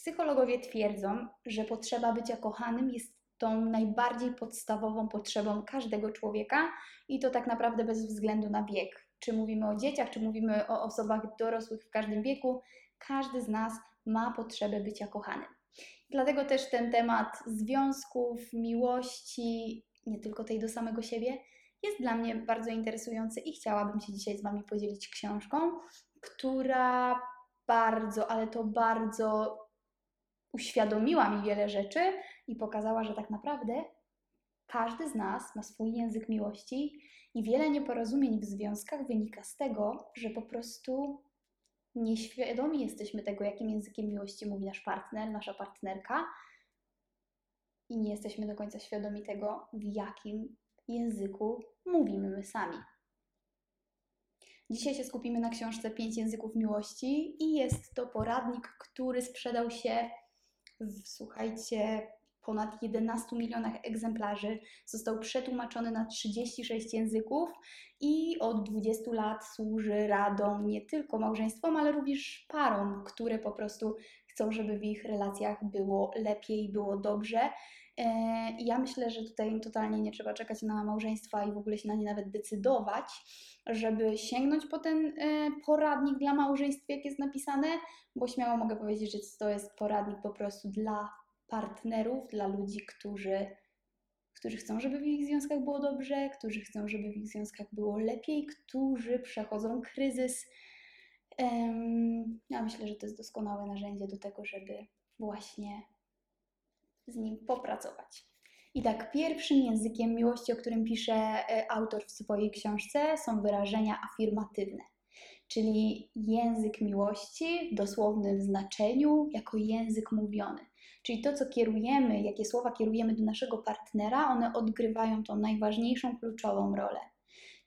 Psychologowie twierdzą, że potrzeba bycia kochanym jest tą najbardziej podstawową potrzebą każdego człowieka i to tak naprawdę bez względu na wiek. Czy mówimy o dzieciach, czy mówimy o osobach dorosłych w każdym wieku, każdy z nas ma potrzebę bycia kochanym. Dlatego też ten temat związków, miłości, nie tylko tej do samego siebie, jest dla mnie bardzo interesujący i chciałabym się dzisiaj z Wami podzielić książką, która bardzo, ale to bardzo uświadomiła mi wiele rzeczy i pokazała, że tak naprawdę każdy z nas ma swój język miłości i wiele nieporozumień w związkach wynika z tego, że po prostu nieświadomi jesteśmy tego, jakim językiem miłości mówi nasz partner, nasza partnerka i nie jesteśmy do końca świadomi tego, w jakim języku mówimy my sami. Dzisiaj się skupimy na książce Pięć języków miłości i jest to poradnik, który sprzedał się słuchajcie, ponad 11 milionach egzemplarzy. Został przetłumaczony na 36 języków i od 20 lat służy radą nie tylko małżeństwom, ale również parom, które po prostu chcą, żeby w ich relacjach było lepiej, było dobrze. E, ja myślę, że tutaj totalnie nie trzeba czekać na małżeństwa i w ogóle się na nie nawet decydować, żeby sięgnąć po ten e, poradnik dla małżeństw, jak jest napisane, bo śmiało mogę powiedzieć, że to jest poradnik po prostu dla partnerów, dla ludzi, którzy, którzy chcą, żeby w ich związkach było dobrze, którzy chcą, żeby w ich związkach było lepiej, którzy przechodzą kryzys. Ja myślę, że to jest doskonałe narzędzie do tego, żeby właśnie z nim popracować. I tak, pierwszym językiem miłości, o którym pisze e, autor w swojej książce, są wyrażenia afirmatywne, czyli język miłości w dosłownym znaczeniu jako język mówiony. Czyli to, co kierujemy, jakie słowa kierujemy do naszego partnera, one odgrywają tą najważniejszą, kluczową rolę.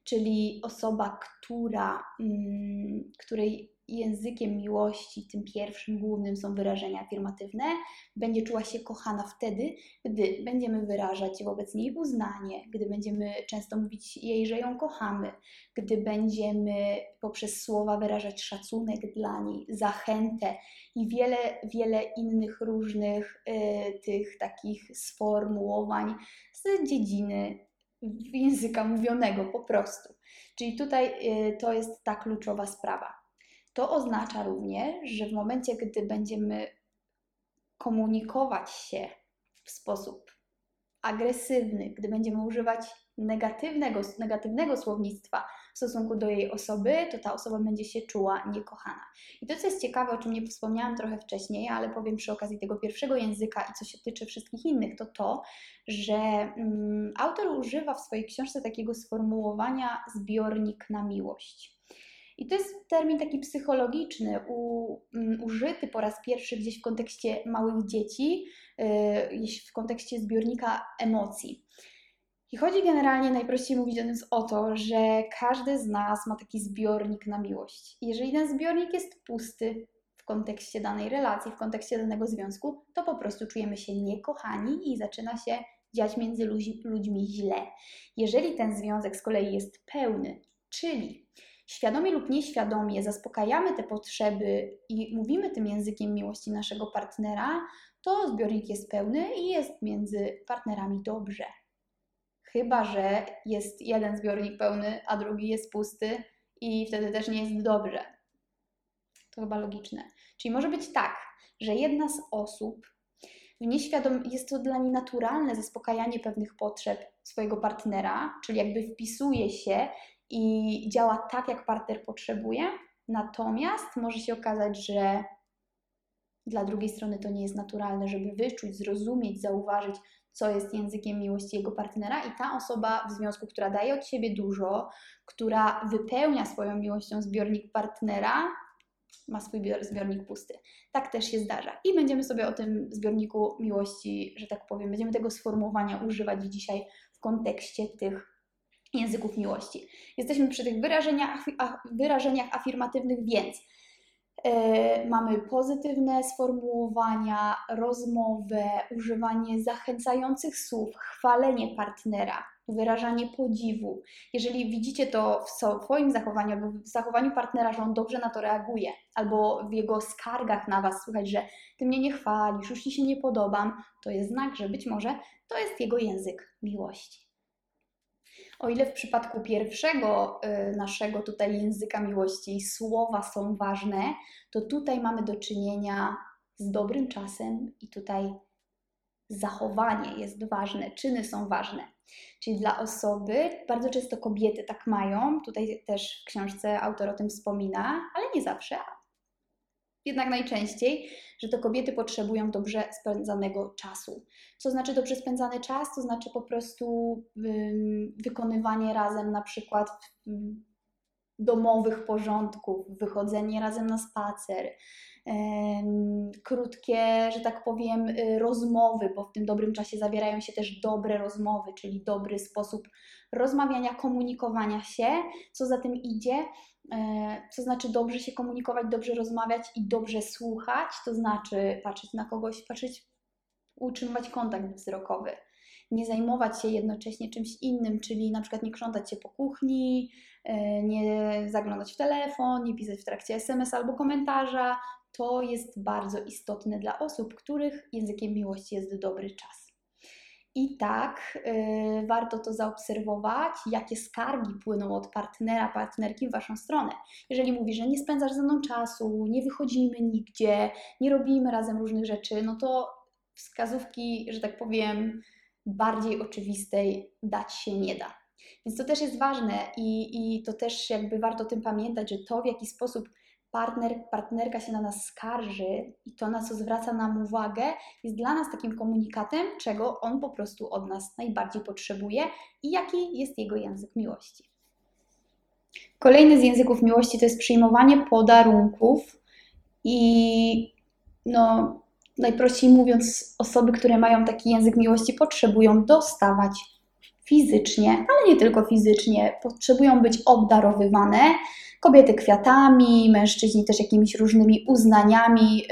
Czyli osoba, która, mm, której językiem miłości, tym pierwszym, głównym są wyrażenia afirmatywne, będzie czuła się kochana wtedy, gdy będziemy wyrażać wobec niej uznanie, gdy będziemy często mówić jej, że ją kochamy, gdy będziemy poprzez słowa wyrażać szacunek dla niej, zachętę i wiele, wiele innych różnych y, tych takich sformułowań z dziedziny języka mówionego po prostu. Czyli tutaj y, to jest ta kluczowa sprawa. To oznacza również, że w momencie, gdy będziemy komunikować się w sposób agresywny, gdy będziemy używać negatywnego, negatywnego słownictwa w stosunku do jej osoby, to ta osoba będzie się czuła niekochana. I to, co jest ciekawe, o czym nie wspomniałam trochę wcześniej, ale powiem przy okazji tego pierwszego języka i co się tyczy wszystkich innych, to to, że um, autor używa w swojej książce takiego sformułowania zbiornik na miłość. I to jest termin taki psychologiczny, u, um, użyty po raz pierwszy gdzieś w kontekście małych dzieci, yy, w kontekście zbiornika emocji. I chodzi generalnie, najprościej mówiąc, o to, że każdy z nas ma taki zbiornik na miłość. Jeżeli ten zbiornik jest pusty w kontekście danej relacji, w kontekście danego związku, to po prostu czujemy się niekochani i zaczyna się dziać między ludźmi źle. Jeżeli ten związek z kolei jest pełny, czyli świadomie lub nieświadomie zaspokajamy te potrzeby i mówimy tym językiem miłości naszego partnera, to zbiornik jest pełny i jest między partnerami dobrze. Chyba, że jest jeden zbiornik pełny, a drugi jest pusty i wtedy też nie jest dobrze. To chyba logiczne. Czyli może być tak, że jedna z osób w nieświadom jest to dla niej naturalne zaspokajanie pewnych potrzeb swojego partnera, czyli jakby wpisuje się i działa tak, jak partner potrzebuje. Natomiast może się okazać, że dla drugiej strony to nie jest naturalne, żeby wyczuć, zrozumieć, zauważyć, co jest językiem miłości jego partnera, i ta osoba w związku, która daje od siebie dużo, która wypełnia swoją miłością zbiornik partnera, ma swój zbiornik pusty. Tak też się zdarza. I będziemy sobie o tym zbiorniku miłości, że tak powiem, będziemy tego sformułowania używać dzisiaj kontekście tych języków miłości. Jesteśmy przy tych wyrażeniach, wyrażeniach afirmatywnych, więc yy, mamy pozytywne sformułowania, rozmowę, używanie zachęcających słów, chwalenie partnera. Wyrażanie podziwu. Jeżeli widzicie to w swoim zachowaniu albo w zachowaniu partnera, że on dobrze na to reaguje, albo w jego skargach na Was słychać, że Ty mnie nie chwalisz, już Ci się nie podobam, to jest znak, że być może to jest jego język miłości. O ile w przypadku pierwszego y, naszego tutaj języka miłości słowa są ważne, to tutaj mamy do czynienia z dobrym czasem i tutaj zachowanie jest ważne, czyny są ważne. Czyli dla osoby, bardzo często kobiety tak mają, tutaj też w książce autor o tym wspomina, ale nie zawsze, jednak najczęściej, że to kobiety potrzebują dobrze spędzanego czasu. Co znaczy dobrze spędzany czas? To znaczy po prostu wykonywanie razem na przykład domowych porządków, wychodzenie razem na spacer, krótkie, że tak powiem, y, rozmowy, bo w tym dobrym czasie zawierają się też dobre rozmowy, czyli dobry sposób rozmawiania, komunikowania się, co za tym idzie, e, co znaczy dobrze się komunikować, dobrze rozmawiać i dobrze słuchać, to znaczy patrzeć na kogoś, patrzeć, utrzymywać kontakt wzrokowy. Nie zajmować się jednocześnie czymś innym, czyli na przykład nie krzątać się po kuchni, e, nie zaglądać w telefon, nie pisać w trakcie SMS albo komentarza, to jest bardzo istotne dla osób, których językiem miłości jest dobry czas. I tak yy, warto to zaobserwować, jakie skargi płyną od partnera, partnerki w Waszą stronę. Jeżeli mówi, że nie spędzasz ze mną czasu, nie wychodzimy nigdzie, nie robimy razem różnych rzeczy, no to wskazówki, że tak powiem, bardziej oczywistej dać się nie da. Więc to też jest ważne i, i to też jakby warto o tym pamiętać, że to w jaki sposób partner, partnerka się na nas skarży i to, na co zwraca nam uwagę, jest dla nas takim komunikatem, czego on po prostu od nas najbardziej potrzebuje i jaki jest jego język miłości. Kolejny z języków miłości to jest przyjmowanie podarunków i no, najprościej mówiąc, osoby, które mają taki język miłości, potrzebują dostawać fizycznie, ale nie tylko fizycznie, potrzebują być obdarowywane kobiety kwiatami, mężczyźni też jakimiś różnymi uznaniami yy,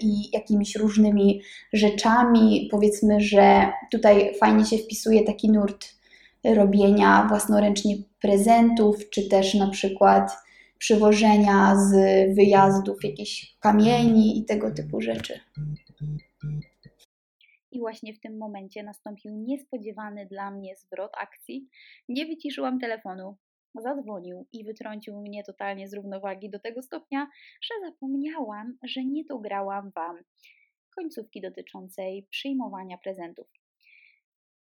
i jakimiś różnymi rzeczami. Powiedzmy, że tutaj fajnie się wpisuje taki nurt robienia własnoręcznie prezentów, czy też na przykład przywożenia z wyjazdów jakichś kamieni i tego typu rzeczy. I właśnie w tym momencie nastąpił niespodziewany dla mnie zwrot akcji. Nie wyciszyłam telefonu, zadzwonił i wytrącił mnie totalnie z równowagi do tego stopnia, że zapomniałam, że nie dograłam Wam końcówki dotyczącej przyjmowania prezentów.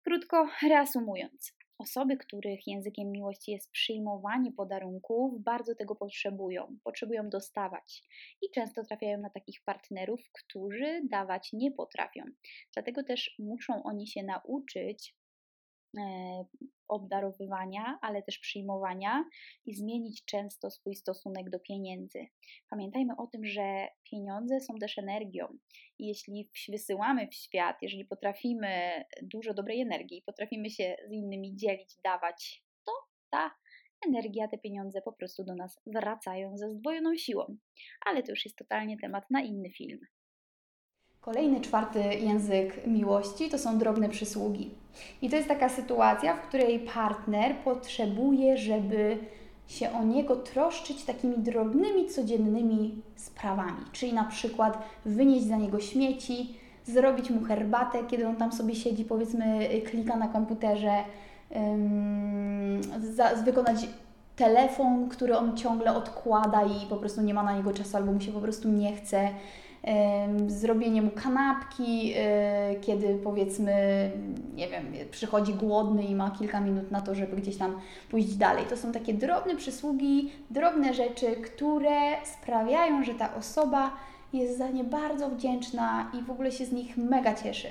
Krótko reasumując, osoby, których językiem miłości jest przyjmowanie podarunków, bardzo tego potrzebują, potrzebują dostawać i często trafiają na takich partnerów, którzy dawać nie potrafią. Dlatego też muszą oni się nauczyć E, obdarowywania, ale też przyjmowania i zmienić często swój stosunek do pieniędzy. Pamiętajmy o tym, że pieniądze są też energią i jeśli wysyłamy w świat, jeżeli potrafimy dużo dobrej energii, potrafimy się z innymi dzielić, dawać, to ta energia, te pieniądze po prostu do nas wracają ze zdwojoną siłą. Ale to już jest totalnie temat na inny film. Kolejny, czwarty język miłości to są drobne przysługi. I to jest taka sytuacja, w której partner potrzebuje, żeby się o niego troszczyć takimi drobnymi, codziennymi sprawami. Czyli na przykład wynieść za niego śmieci, zrobić mu herbatę, kiedy on tam sobie siedzi, powiedzmy, klika na komputerze, um, wykonać telefon, który on ciągle odkłada i po prostu nie ma na niego czasu albo mu się po prostu nie chce zrobienie mu kanapki, e, kiedy powiedzmy, nie wiem, przychodzi głodny i ma kilka minut na to, żeby gdzieś tam pójść dalej. To są takie drobne przysługi, drobne rzeczy, które sprawiają, że ta osoba jest za nie bardzo wdzięczna i w ogóle się z nich mega cieszy.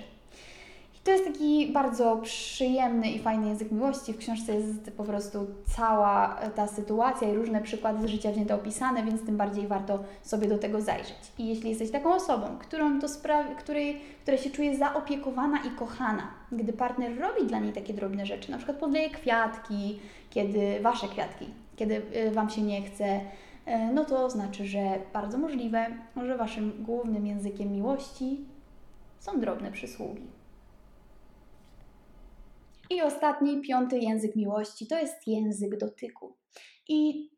To jest taki bardzo przyjemny i fajny język miłości. W książce jest po prostu cała ta sytuacja i różne przykłady z życia wzięte opisane, więc tym bardziej warto sobie do tego zajrzeć. I jeśli jesteś taką osobą, którą to sprawi, której, która się czuje zaopiekowana i kochana, gdy partner robi dla niej takie drobne rzeczy, na przykład podleje kwiatki, kiedy wasze kwiatki, kiedy y, Wam się nie chce, y, no to znaczy, że bardzo możliwe, że Waszym głównym językiem miłości są drobne przysługi. I ostatni, piąty język miłości to jest język dotyku. I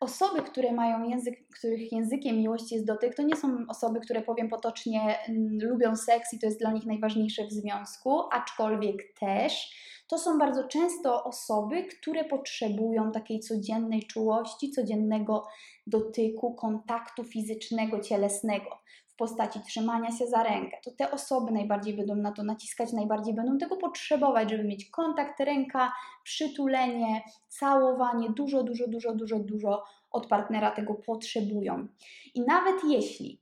osoby, które mają język, których językiem miłości jest dotyk, to nie są osoby, które powiem potocznie mm, lubią seks i to jest dla nich najważniejsze w związku, aczkolwiek też to są bardzo często osoby, które potrzebują takiej codziennej czułości, codziennego dotyku, kontaktu fizycznego, cielesnego postaci trzymania się za rękę. To te osoby najbardziej będą na to naciskać, najbardziej będą tego potrzebować, żeby mieć kontakt ręka, przytulenie, całowanie, dużo, dużo, dużo, dużo, dużo od partnera tego potrzebują. I nawet jeśli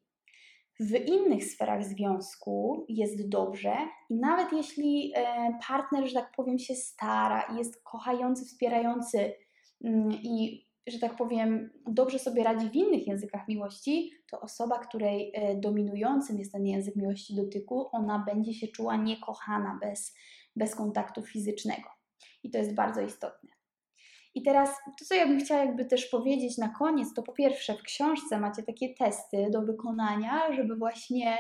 w innych sferach związku jest dobrze i nawet jeśli e, partner, że tak powiem, się stara jest kochający, wspierający mm, i, że tak powiem, dobrze sobie radzi w innych językach miłości, to osoba, której e, dominującym jest ten język miłości dotyku, ona będzie się czuła niekochana bez, bez kontaktu fizycznego. I to jest bardzo istotne. I teraz to, co ja bym chciała jakby też powiedzieć na koniec, to po pierwsze w książce macie takie testy do wykonania, żeby właśnie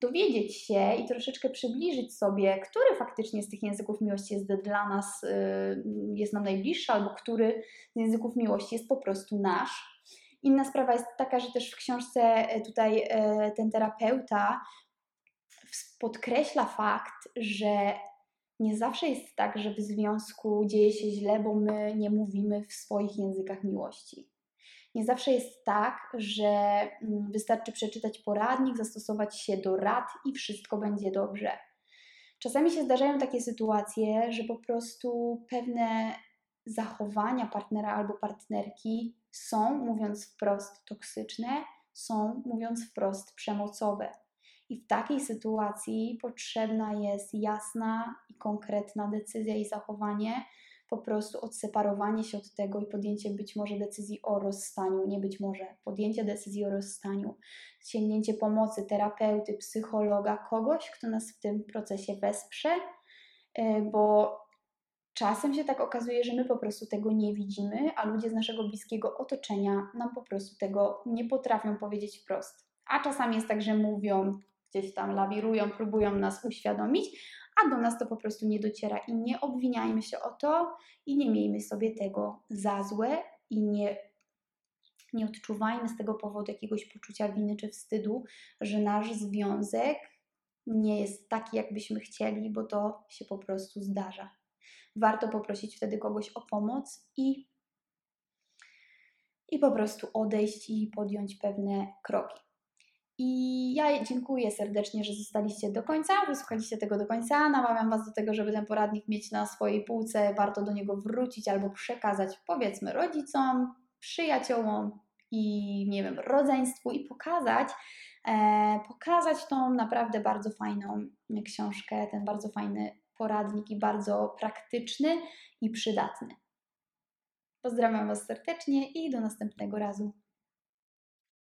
dowiedzieć się i troszeczkę przybliżyć sobie, który faktycznie z tych języków miłości jest dla nas, y, jest nam najbliższy, albo który z języków miłości jest po prostu nasz. Inna sprawa jest taka, że też w książce e, tutaj e, ten terapeuta podkreśla fakt, że nie zawsze jest tak, że w związku dzieje się źle, bo my nie mówimy w swoich językach miłości. Nie zawsze jest tak, że mm, wystarczy przeczytać poradnik, zastosować się do rad i wszystko będzie dobrze. Czasami się zdarzają takie sytuacje, że po prostu pewne zachowania partnera albo partnerki są, mówiąc wprost, toksyczne, są, mówiąc wprost, przemocowe. I w takiej sytuacji potrzebna jest jasna i konkretna decyzja i zachowanie, po prostu odseparowanie się od tego i podjęcie być może decyzji o rozstaniu, nie być może, podjęcie decyzji o rozstaniu, sięgnięcie pomocy terapeuty, psychologa, kogoś, kto nas w tym procesie wesprze, e, bo czasem się tak okazuje, że my po prostu tego nie widzimy, a ludzie z naszego bliskiego otoczenia nam po prostu tego nie potrafią powiedzieć wprost. A czasami jest tak, że mówią, gdzieś tam lawirują, próbują nas uświadomić, a do nas to po prostu nie dociera i nie obwiniajmy się o to i nie miejmy sobie tego za złe i nie, nie odczuwajmy z tego powodu jakiegoś poczucia winy czy wstydu, że nasz związek nie jest taki, jakbyśmy chcieli, bo to się po prostu zdarza. Warto poprosić wtedy kogoś o pomoc i, i po prostu odejść i podjąć pewne kroki. I ja dziękuję serdecznie, że zostaliście do końca, wysłuchaliście tego do końca. Namawiam Was do tego, żeby ten poradnik mieć na swojej półce. Warto do niego wrócić albo przekazać, powiedzmy, rodzicom, przyjaciołom i nie wiem, rodzeństwu i pokazać, e, pokazać tą naprawdę bardzo fajną książkę, ten bardzo fajny poradnik i bardzo praktyczny i przydatny. Pozdrawiam Was serdecznie i do następnego razu.